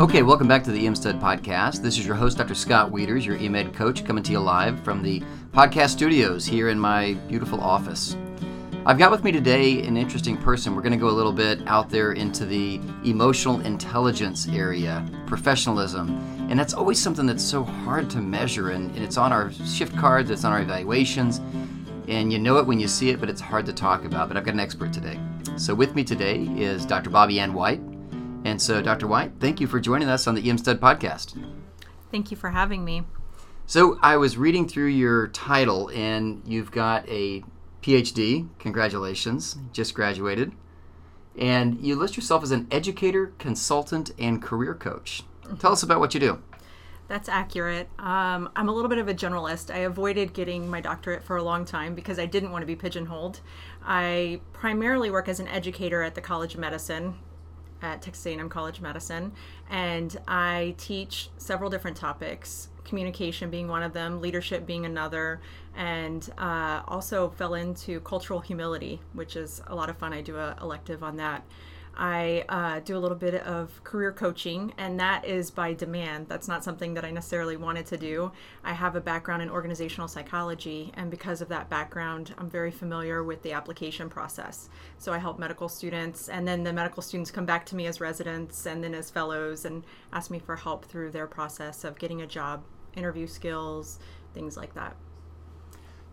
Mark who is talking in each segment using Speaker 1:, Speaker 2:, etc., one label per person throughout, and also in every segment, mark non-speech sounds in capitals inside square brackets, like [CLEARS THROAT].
Speaker 1: Okay, welcome back to the EM Stud podcast. This is your host, Dr. Scott Wieters, your EMED coach, coming to you live from the podcast studios here in my beautiful office. I've got with me today an interesting person. We're going to go a little bit out there into the emotional intelligence area, professionalism, and that's always something that's so hard to measure. And, and it's on our shift cards, it's on our evaluations, and you know it when you see it, but it's hard to talk about. But I've got an expert today. So with me today is Dr. Bobby Ann White. And so, Dr. White, thank you for joining us on the EM Stud podcast.
Speaker 2: Thank you for having me.
Speaker 1: So, I was reading through your title, and you've got a PhD. Congratulations, just graduated. And you list yourself as an educator, consultant, and career coach. Tell us about what you do.
Speaker 2: That's accurate. Um, I'm a little bit of a generalist. I avoided getting my doctorate for a long time because I didn't want to be pigeonholed. I primarily work as an educator at the College of Medicine, at Texas A&M College of Medicine, and I teach several different topics. Communication being one of them, leadership being another, and uh, also fell into cultural humility, which is a lot of fun. I do a elective on that. I uh, do a little bit of career coaching, and that is by demand. That's not something that I necessarily wanted to do. I have a background in organizational psychology, and because of that background, I'm very familiar with the application process. So I help medical students, and then the medical students come back to me as residents and then as fellows and ask me for help through their process of getting a job, interview skills, things like that.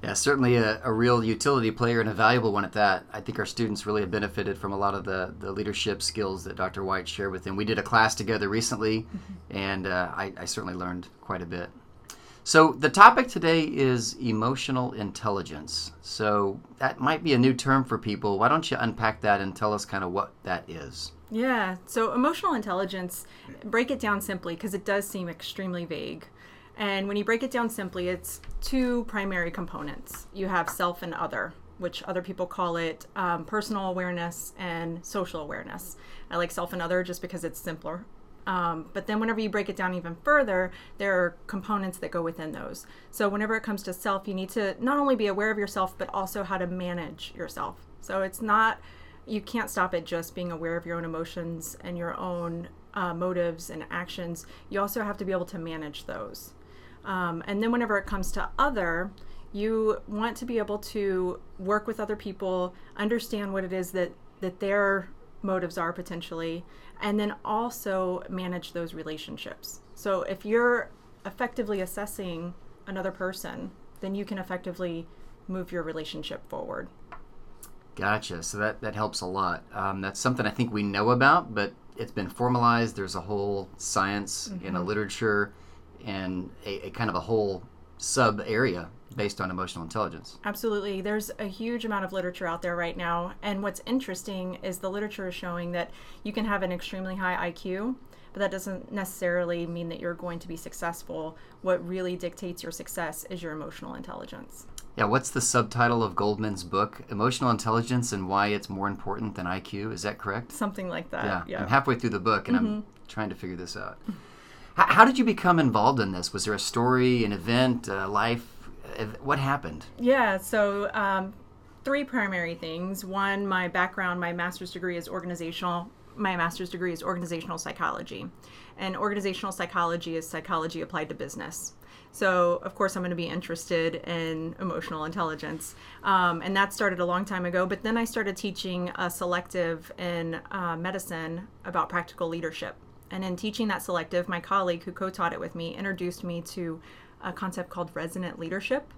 Speaker 1: Yeah, certainly a, a, real utility player and a valuable one at that. I think our students really have benefited from a lot of the, the leadership skills that Dr. White shared with them. We did a class together recently, mm-hmm. and uh, I, I certainly learned quite a bit. So, the topic today is emotional intelligence. So, that might be a new term for people. Why don't you unpack that and tell us kind of what that is?
Speaker 2: Yeah, so emotional intelligence, break it down simply because it does seem extremely vague. And when you break it down simply, it's two primary components. You have self and other, which other people call it um, personal awareness and social awareness. I like self and other just because it's simpler. Um, but then, whenever you break it down even further, there are components that go within those. So, whenever it comes to self, you need to not only be aware of yourself, but also how to manage yourself. So, it's not, you can't stop at just being aware of your own emotions and your own uh, motives and actions. You also have to be able to manage those. Um, and then whenever it comes to other, you want to be able to work with other people, understand what it is that that their motives are potentially, and then also manage those relationships. So if you're effectively assessing another person, then you can effectively move your relationship forward.
Speaker 1: Gotcha. So that, that helps a lot. Um, that's something I think we know about, but it's been formalized. There's a whole science mm-hmm. in a literature and a, a kind of a whole sub area based on emotional intelligence.
Speaker 2: Absolutely. There's a huge amount of literature out there right now. And what's interesting is the literature is showing that you can have an extremely high IQ, but that doesn't necessarily mean that you're going to be successful. What really dictates your success is your emotional intelligence.
Speaker 1: Yeah, what's the subtitle of Goleman's book? Emotional Intelligence and Why It's More Important Than IQ. Is that correct?
Speaker 2: Something like that.
Speaker 1: Yeah. yeah. I'm halfway through the book and mm-hmm. I'm trying to figure this out. [LAUGHS] How, did you become involved in this? Was there a story, an event, a life? What happened?
Speaker 2: Yeah, so um, three primary things. One, my background, my master's degree is organizational. My master's degree is organizational psychology, and organizational psychology is psychology applied to business. So, of course, I'm going to be interested in emotional intelligence. Um, and that started a long time ago. But then I started teaching a selective in uh, medicine about practical leadership. And in teaching that selective, my colleague who co taught it with me introduced me to a concept called resonant leadership,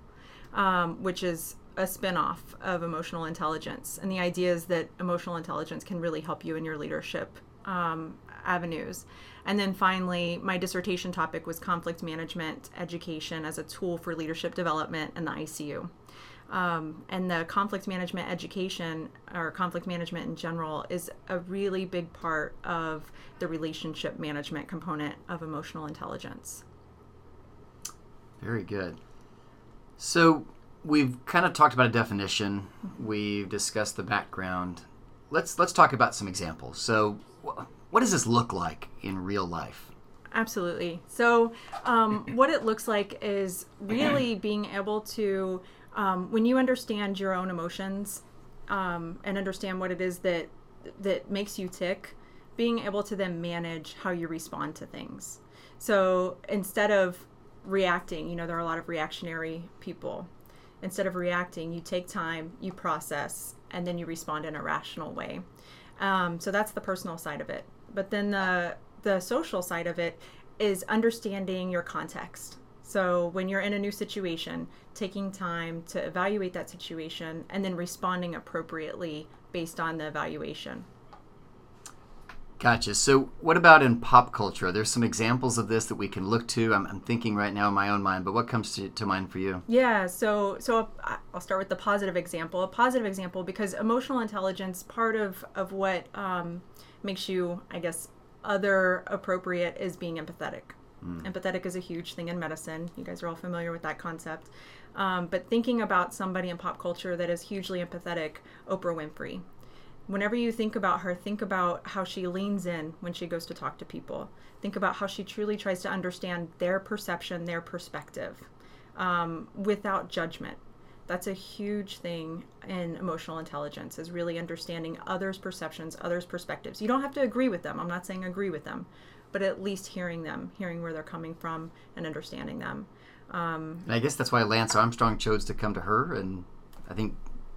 Speaker 2: um, which is a spin off of emotional intelligence. And the idea is that emotional intelligence can really help you in your leadership um, avenues. And then finally, my dissertation topic was conflict management education as a tool for leadership development in the ICU. Um, and the conflict management education or conflict management in general is a really big part of the relationship management component of emotional intelligence.
Speaker 1: Very good. So we've kind of talked about a definition. We've discussed the background. Let's let's talk about some examples. So, what does this look like in real life?
Speaker 2: Absolutely. So, um, what it looks like is [CLEARS THROAT] really being able to um, when you understand your own emotions um, and understand what it is that that makes you tick being able to then manage how you respond to things. So instead of reacting, you know, there are a lot of reactionary people. Instead of reacting, you take time, you process, and then you respond in a rational way. Um, so that's the personal side of it. But then the the social side of it is understanding your context. So when you're in a new situation, taking time to evaluate that situation and then responding appropriately based on the evaluation.
Speaker 1: Gotcha. So, what about in pop culture? There's some examples of this that we can look to. I'm, I'm thinking right now in my own mind, but what comes to, to mind for you?
Speaker 2: Yeah. So, so I'll start with the positive example. A positive example because emotional intelligence, part of of what um, makes you, I guess, other appropriate is being empathetic. Mm. Empathetic is a huge thing in medicine. You guys are all familiar with that concept. Um, but thinking about somebody in pop culture that is hugely empathetic, Oprah Winfrey whenever you think about her, think about how she leans in when she goes to talk to people. Think about how she truly tries to understand their perception, their perspective, um, without judgment. That's a huge thing in emotional intelligence is really understanding others' perceptions, others' perspectives. You don't have to agree with them. I'm not saying agree with them, but at least hearing them, hearing where they're coming from, and understanding them.
Speaker 1: Um, and I guess that's why Lance Armstrong chose to come to her, and I think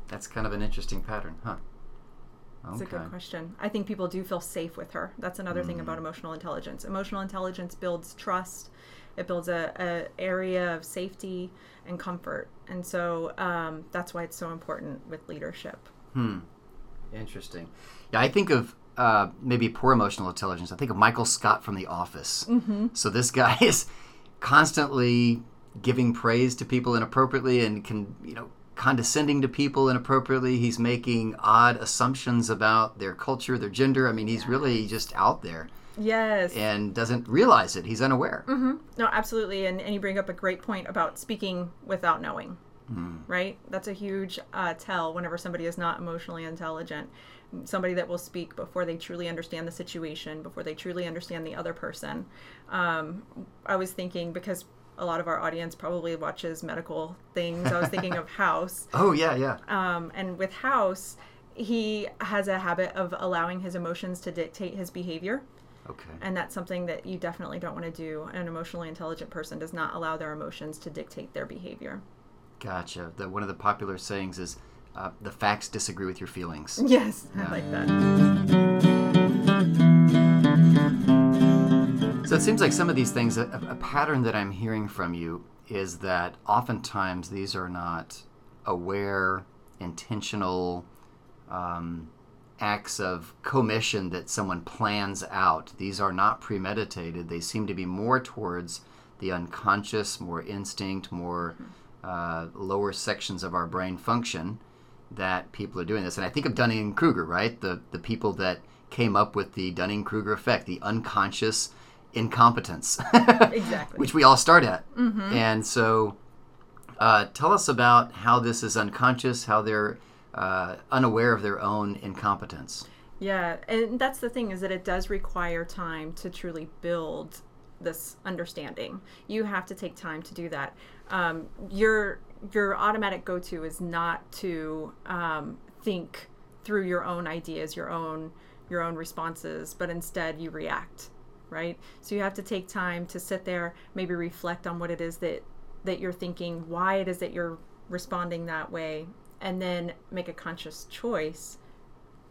Speaker 1: that's kind of an interesting pattern, huh?
Speaker 2: That's okay. a good question. I think people do feel safe with her. That's another mm. thing about mm. emotional intelligence. Emotional intelligence builds trust. It builds a, a area of safety and comfort, and so um, that's why it's so important with leadership.
Speaker 1: Hmm. Interesting. Yeah, I think of uh, maybe poor emotional intelligence. I think of Michael Scott from The Office. Mm-hmm. So this guy [LAUGHS] is constantly giving praise to people inappropriately and can you know condescending to people inappropriately. He's making odd assumptions about their culture, their gender. I mean, he's really just out there.
Speaker 2: Yes.
Speaker 1: And doesn't realize it. He's unaware.
Speaker 2: Mm-hmm. No, absolutely. And, and you bring up a great point about speaking without knowing, mm. right? That's a huge uh, tell whenever somebody is not emotionally intelligent. Somebody that will speak before they truly understand the situation, before they truly understand the other person. Um, I was thinking because a lot of our audience probably watches medical things. I was thinking of [LAUGHS] House.
Speaker 1: Oh yeah, yeah.
Speaker 2: Um, and with House, he has a habit of allowing his emotions to dictate his behavior.
Speaker 1: Okay.
Speaker 2: And that's something that you definitely don't want to do. An emotionally intelligent person does not allow their emotions to dictate their behavior.
Speaker 1: Gotcha. The, one of the popular sayings is, uh, "The facts disagree with your feelings." [LAUGHS]
Speaker 2: Yes, yeah. I like that.
Speaker 1: So it seems like some of these things, a, a, pattern that I'm hearing from you is that oftentimes these are not aware, intentional um, acts of commission that someone plans out. These are not premeditated. They seem to be more towards the unconscious, more instinct, more uh, lower sections of our brain function that people are doing this. And I think of Dunning Kruger, right? The the people that came up with the Dunning Kruger effect, the unconscious incompetence. [LAUGHS]
Speaker 2: exactly.
Speaker 1: Which we all start at. Mm-hmm. And so uh, tell us about how this is unconscious, how they're uh, unaware of their own incompetence.
Speaker 2: Yeah, and that's the thing is that it does require time to truly build this understanding. You have to take time to do that. Um, your your automatic go to is not to um, think through your own ideas, your own your own responses, but instead you react right? So you have to take time to sit there, maybe reflect on what it is that that you're thinking, why it is that you're responding that way, and then make a conscious choice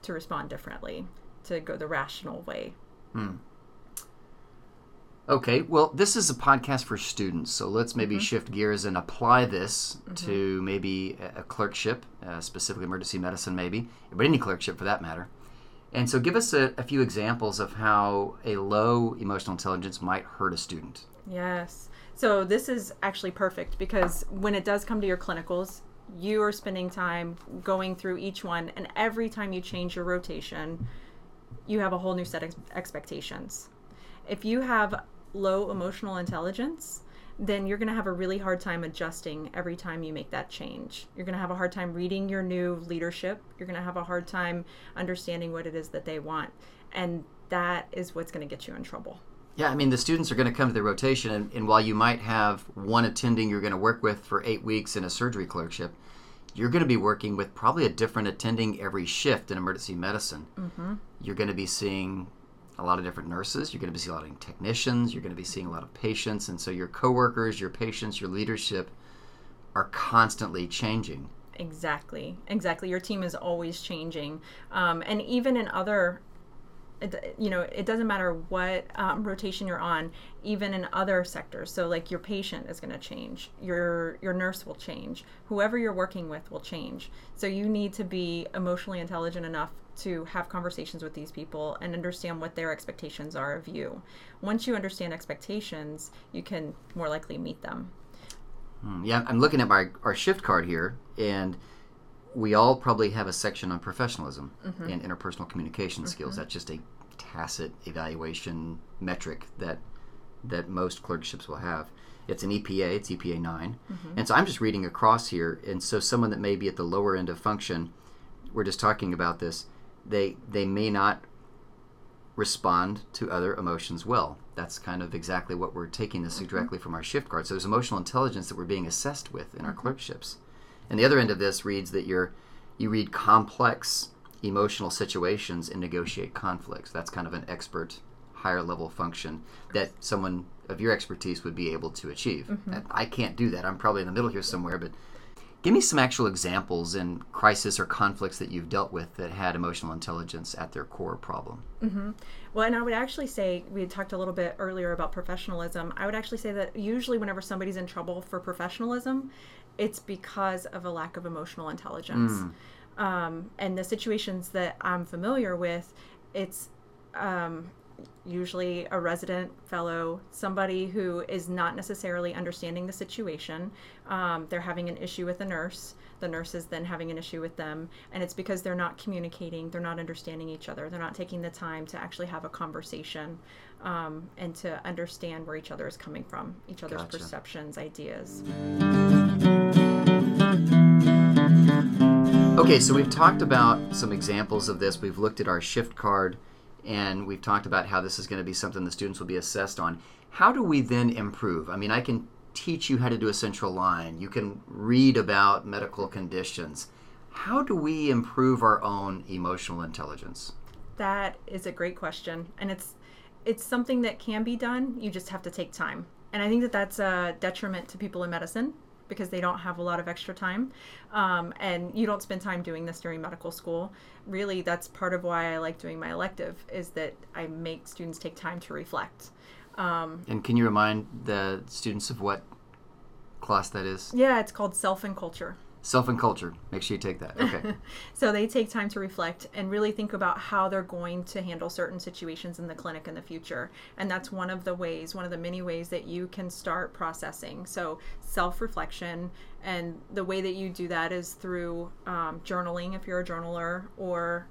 Speaker 2: to respond differently, to go the rational way.
Speaker 1: Hmm. Okay, well, this is a podcast for students, so let's maybe mm-hmm. shift gears and apply this mm-hmm. to maybe a clerkship, uh, specifically emergency medicine, maybe, but any clerkship for that matter. And so, give us a, a, few examples of how a low emotional intelligence might hurt a student.
Speaker 2: Yes. So, this is actually perfect because when it does come to your clinicals, you are spending time going through each one, and every time you change your rotation, you have a whole new set of expectations. If you have low emotional intelligence, then you're going to have a really hard time adjusting every time you make that change. You're going to have a hard time reading your new leadership. You're going to have a hard time understanding what it is that they want. And that is what's going to get you in trouble.
Speaker 1: Yeah, I mean, the students are going to come to the rotation, and, and while you might have one attending you're going to work with for eight weeks in a surgery clerkship, you're going to be working with probably a different attending every shift in emergency medicine. Mm-hmm. You're going to be seeing a lot of different nurses. You're going to be seeing a lot of technicians. You're going to be seeing a lot of patients, and so your coworkers, your patients, your leadership are constantly changing.
Speaker 2: Exactly, exactly. Your team is always changing, um, and even in other you know it doesn't matter what um, rotation you're on even in other sectors so like your patient is going to change your your nurse will change whoever you're working with will change so you need to be emotionally intelligent enough to have conversations with these people and understand what their expectations are of you once you understand expectations you can more likely meet them
Speaker 1: hmm, yeah i'm looking at my our shift card here and we all probably have a section on professionalism mm-hmm. and interpersonal communication mm-hmm. skills. That's just a tacit evaluation metric that that most clerkships will have. It's an EPA, it's EPA 9. Mm-hmm. And so I'm just reading across here. And so someone that may be at the lower end of function, we're just talking about this, they, they may not respond to other emotions well. That's kind of exactly what we're taking this mm-hmm. directly from our shift card. So there's emotional intelligence that we're being assessed with in our mm-hmm. clerkships. And the other end of this reads that you're you read complex emotional situations and negotiate conflicts. That's kind of an expert higher level function that someone of your expertise would be able to achieve. Mm-hmm. I can't do that. I'm probably in the middle here somewhere, but give me some actual examples in crisis or conflicts that you've dealt with that had emotional intelligence at their core problem.
Speaker 2: Mm-hmm. Well, and I would actually say we had talked a little bit earlier about professionalism. I would actually say that usually whenever somebody's in trouble for professionalism, it's because of a lack of emotional intelligence. Mm. Um, and the situations that I'm familiar with, it's um, usually a resident fellow, somebody who is not necessarily understanding the situation. Um, they're having an issue with a nurse. The nurse is then having an issue with them. And it's because they're not communicating, they're not understanding each other, they're not taking the time to actually have a conversation um, and to understand where each other is coming from, each other's gotcha. perceptions, ideas.
Speaker 1: Okay, so we've talked about some examples of this. We've looked at our shift card and we've talked about how this is going to be something the students will be assessed on. How do we then improve? I mean, I can teach you how to do a central line, you can read about medical conditions. How do we improve our own emotional intelligence?
Speaker 2: That is a great question, and it's it's something that can be done. You just have to take time. And I think that that's a detriment to people in medicine because they don't have a lot of extra time. Um, and you don't spend time doing this during medical school. Really, that's part of why I like doing my elective is that I make students take time to reflect.
Speaker 1: Um, and can you remind the students of what class that is?
Speaker 2: Yeah, it's called Self and Culture.
Speaker 1: Self and culture. Make sure you take that. Okay. [LAUGHS]
Speaker 2: so they take time to reflect and really think about how they're going to handle certain situations in the clinic in the future. And that's one of the ways, one of the many ways that you can start processing. So self reflection. And the way that you do that is through um, journaling if you're a journaler or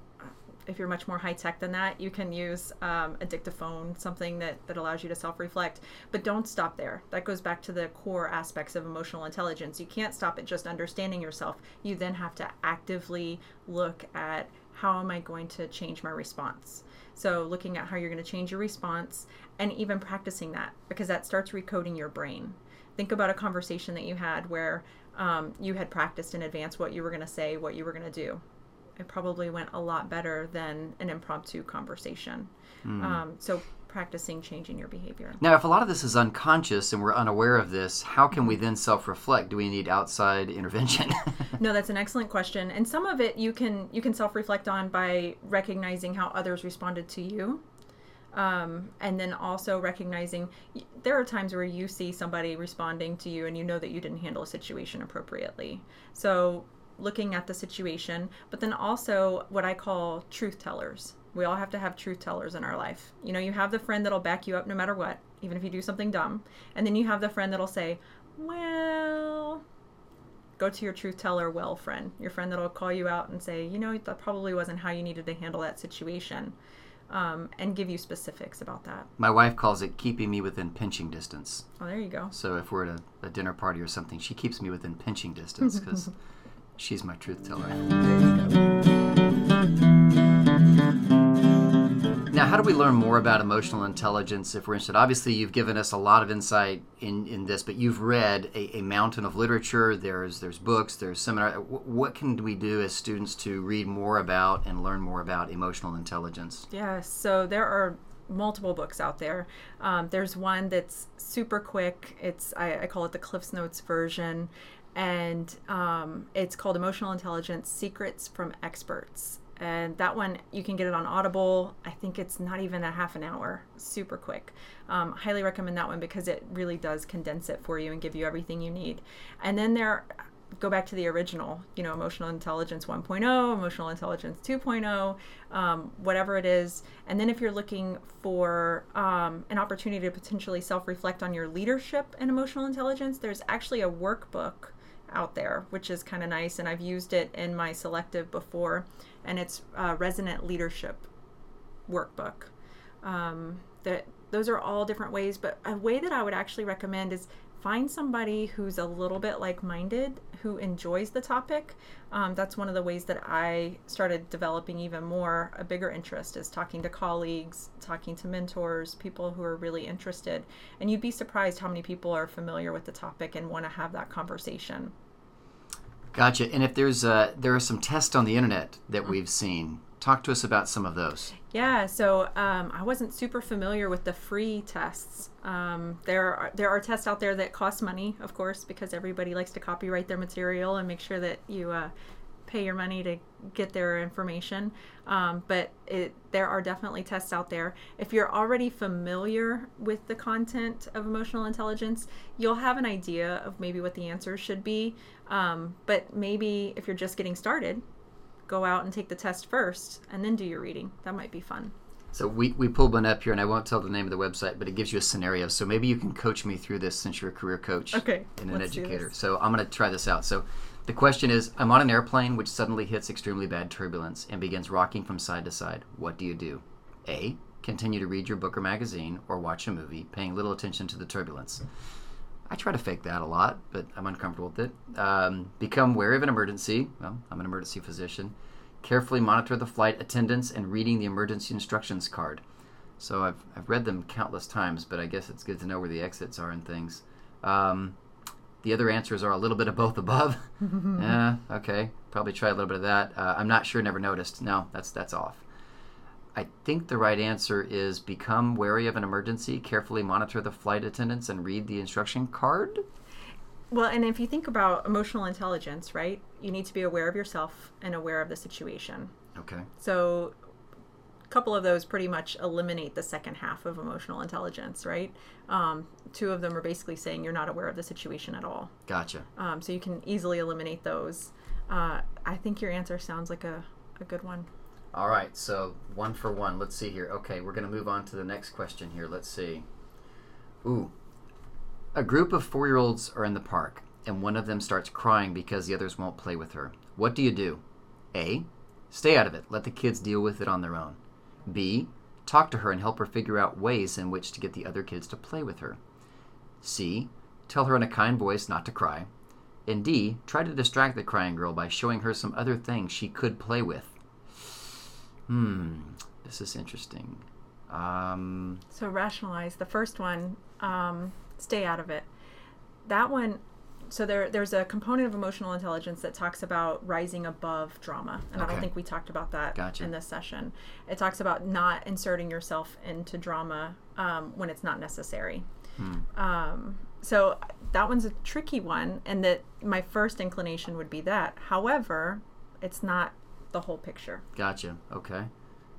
Speaker 2: if you're much more high tech than that, you can use um, a dictaphone, something that, that allows you to self reflect. But don't stop there. That goes back to the core aspects of emotional intelligence. You can't stop at just understanding yourself. You then have to actively look at how am I going to change my response. So, looking at how you're going to change your response and even practicing that because that starts recoding your brain. Think about a conversation that you had where um, you had practiced in advance what you were going to say, what you were going to do it probably went a lot better than an impromptu conversation. Mm. Um, so practicing changing your behavior.
Speaker 1: Now, if a lot of this is unconscious and we're unaware of this, how can we then self-reflect? Do we need outside intervention? [LAUGHS]
Speaker 2: no, that's an excellent question. And some of it you can you can self-reflect on by recognizing how others responded to you. Um, and then also recognizing there are times where you see somebody responding to you and you know that you didn't handle a situation appropriately. So looking at the situation, but then also what I call truth tellers. We all have to have truth tellers in our life. You know, you have the friend that'll back you up no matter what, even if you do something dumb. And then you have the friend that'll say, well, go to your truth teller well friend, your friend that'll call you out and say, you know, that probably wasn't how you needed to handle that situation. Um, and give you specifics about that.
Speaker 1: My wife calls it keeping me within pinching distance.
Speaker 2: Oh, there you go.
Speaker 1: So if we're at a, a dinner party or something, she keeps me within pinching distance because [LAUGHS] She's my truth teller. Now, how do we learn more about emotional intelligence if we're interested? Obviously, you've given us a lot of insight in, in this, but you've read a, a mountain of literature. There's there's books, there's seminar. What can we do as students to read more about and learn more about emotional intelligence?
Speaker 2: Yeah, so there are multiple books out there. Um, there's one that's super quick. It's I, I call it the Cliffs Notes version, and um, it's called Emotional Intelligence: Secrets from Experts. And that one you can get it on Audible. I think it's not even a half an hour. Super quick. Um, highly recommend that one because it really does condense it for you and give you everything you need. And then there go back to the original, you know, emotional intelligence 1.0, emotional intelligence 2.0, um, whatever it is. And then if you're looking for um, an opportunity to potentially self reflect on your leadership and emotional intelligence, there's actually a workbook out there, which is kind of nice. And I've used it in my selective before, and it's a Resonant Leadership Workbook. Um, that those are all different ways, but a way that I would actually recommend is find somebody who's a little bit like minded, who enjoys the topic. Um, that's one of the ways that I started developing even more a bigger interest is talking to colleagues, talking to mentors, people who are really interested. And you'd be surprised how many people are familiar with the topic and want to have that conversation.
Speaker 1: Gotcha. And if there's uh, there are some tests on the internet that we've seen, talk to us about some of those.
Speaker 2: Yeah, so um, I wasn't super familiar with the free tests. Um, there are there are tests out there that cost money, of course, because everybody likes to copyright their material and make sure that you uh, pay your money to get their information. Um, but it, there are definitely tests out there. If you're already familiar with the content of emotional intelligence, you'll have an idea of maybe what the answers should be. Um, but maybe if you're just getting started, go out and take the test first and then do your reading. That might be fun.
Speaker 1: So we, we pulled one up here, and I won't tell the name of the website, but it gives you a scenario. So maybe you can coach me through this since you're a career coach
Speaker 2: okay,
Speaker 1: and an educator. So I'm going to try this out. So the question is I'm on an airplane which suddenly hits extremely bad turbulence and begins rocking from side to side. What do you do? A. Continue to read your book or magazine or watch a movie, paying little attention to the turbulence. I try to fake that a lot, but I'm uncomfortable with it. Um, become wary of an emergency. Well, I'm an emergency physician. Carefully monitor the flight attendants and reading the emergency instructions card. So I've, I've read them countless times, but I guess it's good to know where the exits are and things. Um, the other answers are a little bit of both above. [LAUGHS] yeah, okay. Probably try a little bit of that. Uh, I'm not sure, never noticed. No, that's that's off. I think the right answer is become wary of an emergency, carefully monitor the flight attendants, and read the instruction card.
Speaker 2: Well, and if you think about emotional intelligence, right, you need to be aware of yourself and aware of the situation.
Speaker 1: Okay.
Speaker 2: So, a couple of those pretty much eliminate the second half of emotional intelligence, right? Um, two of them are basically saying you're not aware of the situation at all.
Speaker 1: Gotcha.
Speaker 2: Um, so, you can easily eliminate those. Uh, I think your answer sounds like a, a good one.
Speaker 1: All right, so one for one. Let's see here. Okay, we're going to move on to the next question here. Let's see. Ooh. A group of four year olds are in the park, and one of them starts crying because the others won't play with her. What do you do? A. Stay out of it. Let the kids deal with it on their own. B. Talk to her and help her figure out ways in which to get the other kids to play with her. C. Tell her in a kind voice not to cry. And D. Try to distract the crying girl by showing her some other things she could play with. Hmm, this is interesting. Um,
Speaker 2: so rationalize the first one. Um, stay out of it. That one. So there, there's a component of emotional intelligence that talks about rising above drama, and I don't think we talked about that
Speaker 1: Gotcha.
Speaker 2: in this session. It talks about not inserting yourself into drama um, when it's not necessary. Um, so that one's a tricky one, and that my first inclination would be that. However, it's not the whole picture.
Speaker 1: gotcha. Okay.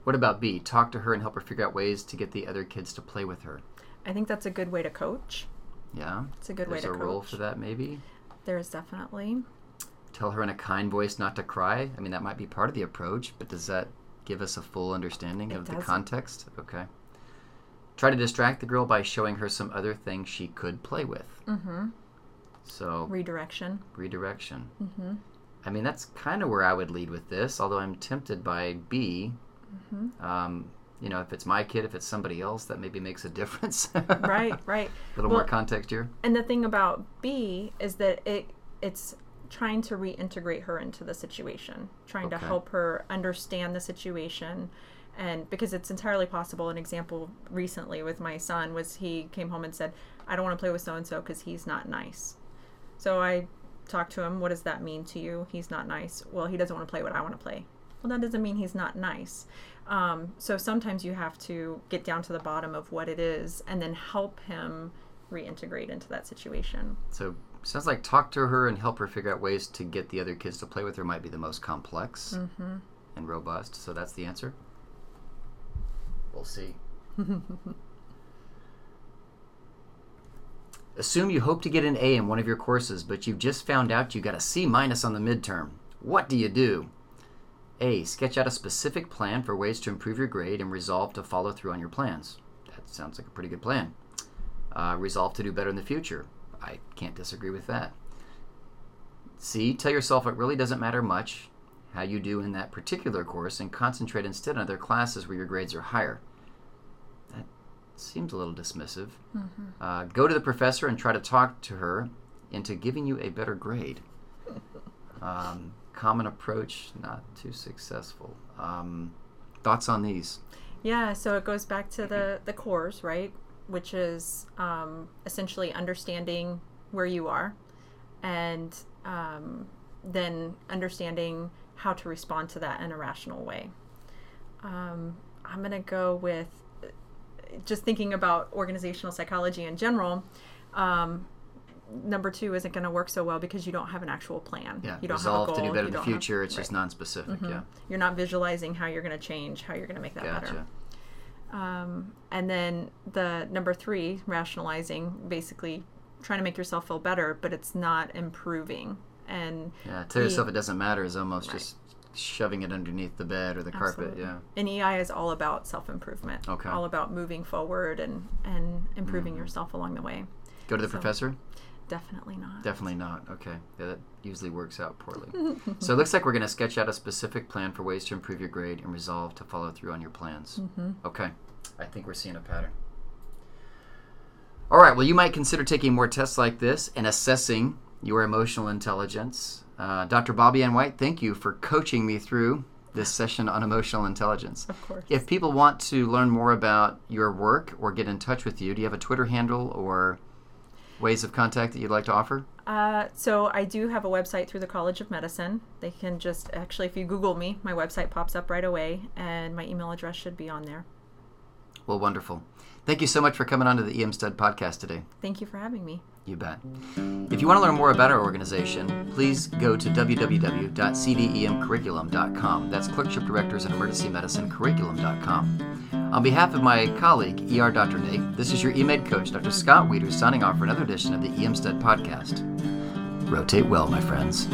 Speaker 1: What about B? Talk to her and help her figure out ways to get the other kids to play with her.
Speaker 2: I think that's a good way to coach.
Speaker 1: Yeah.
Speaker 2: It's a good
Speaker 1: There's
Speaker 2: way
Speaker 1: a
Speaker 2: to
Speaker 1: role for that, maybe.
Speaker 2: There is definitely.
Speaker 1: Tell her in a kind voice not to cry. I mean, that might be part of the approach, but does that give us a full understanding
Speaker 2: It
Speaker 1: of the
Speaker 2: doesn't.
Speaker 1: context? Okay. Try to distract the girl by showing her some other things she could play with.
Speaker 2: Mm-hmm.
Speaker 1: So
Speaker 2: Redirection.
Speaker 1: redirection.
Speaker 2: Mm-hmm.
Speaker 1: I mean, that's kind of where I would lead with this, although I'm tempted by B.
Speaker 2: Mm-hmm.
Speaker 1: Um, you know, if it's my kid, if it's somebody else, that maybe makes a [LAUGHS] difference.
Speaker 2: Right, [LAUGHS] right.
Speaker 1: A little
Speaker 2: Well-
Speaker 1: more context here.
Speaker 2: And the thing about B is that it it's trying to reintegrate her into the situation, trying to help her understand the situation. And because it's entirely possible, an example recently with my son was he came home and said, I don't want to play with so and so because he's not nice. So I talked to him, What does that mean to you? He's not nice. Well, he doesn't want to play what I want to play. well, that doesn't mean he's not nice. Um, so sometimes you have to get down to the bottom of what it is and then help him reintegrate into that situation.
Speaker 1: So sounds like talk to her and help her figure out ways to get the other kids to play with her might be the most complex
Speaker 2: Mm-hmm.
Speaker 1: and robust. So that's the answer. We'll see. [LAUGHS] Assume you hope to get an A in one of your courses, but you've just found out you got a C minus on the midterm. What do you do? A. Sketch out a specific plan for ways to improve your grade and resolve to follow through on your plans. That sounds like a pretty good plan. Uh, resolve to do better in the future. I can't disagree with that. C. Tell yourself it really doesn't matter much how you do in that particular course and concentrate instead on other classes where your grades are higher. That seems a little dismissive. Uh, go to the professor and try to talk to her into giving you a better grade. Um, common approach, not too successful. Um, thoughts on these?
Speaker 2: Yeah, so it goes back to the the cores, right? Which is um, essentially understanding where you are, and um, then understanding how to respond to that in a rational way. Um, I'm gonna go with just thinking about organizational psychology in general. Um, number two isn't going to work so well because you don't have an actual plan.
Speaker 1: Yeah,
Speaker 2: you don't
Speaker 1: resolve
Speaker 2: have a goal.
Speaker 1: to do better in the
Speaker 2: don't have-
Speaker 1: future. it's
Speaker 2: right.
Speaker 1: just non-specific. Yeah,
Speaker 2: You're not visualizing how you're going to change, how you're going to make that better.
Speaker 1: gotcha.
Speaker 2: Um, and then the number three, rationalizing, basically trying to make yourself feel better, but it's not improving. And
Speaker 1: Yeah, tell
Speaker 2: E-
Speaker 1: yourself it doesn't matter is almost
Speaker 2: Right.
Speaker 1: just shoving it underneath the bed or the carpet. Yeah.
Speaker 2: And EI is all about self improvement.
Speaker 1: Okay.
Speaker 2: All about moving forward and and improving
Speaker 1: Mm-hmm.
Speaker 2: yourself along the way.
Speaker 1: Go to the
Speaker 2: So-
Speaker 1: professor.
Speaker 2: Definitely not.
Speaker 1: Definitely not. Okay. Yeah, that usually works out poorly. [LAUGHS] so it looks like we're going to sketch out a specific plan for ways to improve your grade and resolve to follow through on your plans. Okay. I think we're seeing a pattern. All right. Well, you might consider taking more tests like this and assessing your emotional intelligence. Uh, Dr. Bobby Ann White, thank you for coaching me through this session on emotional intelligence.
Speaker 2: Of course.
Speaker 1: If people want to learn more about your work or get in touch with you, do you have a Twitter handle or ways of contact that you'd like to offer?
Speaker 2: Uh, so I do have a website through the College of Medicine. They can just actually, if you Google me, my website pops up right away, and my email address should be on there.
Speaker 1: Well, wonderful. Thank you so much for coming on to the EM Stud podcast today.
Speaker 2: Thank you for having me.
Speaker 1: You bet. If you want to learn more about our organization, please go to www.cdemcurriculum.com. That's Clerkship Directors in Emergency Medicine Curriculum.com. On behalf of my colleague, ER Dr. Nate, this is your EMED coach, Dr. Scott Wieters, signing off for another edition of the EM Stud podcast. Rotate well, my friends.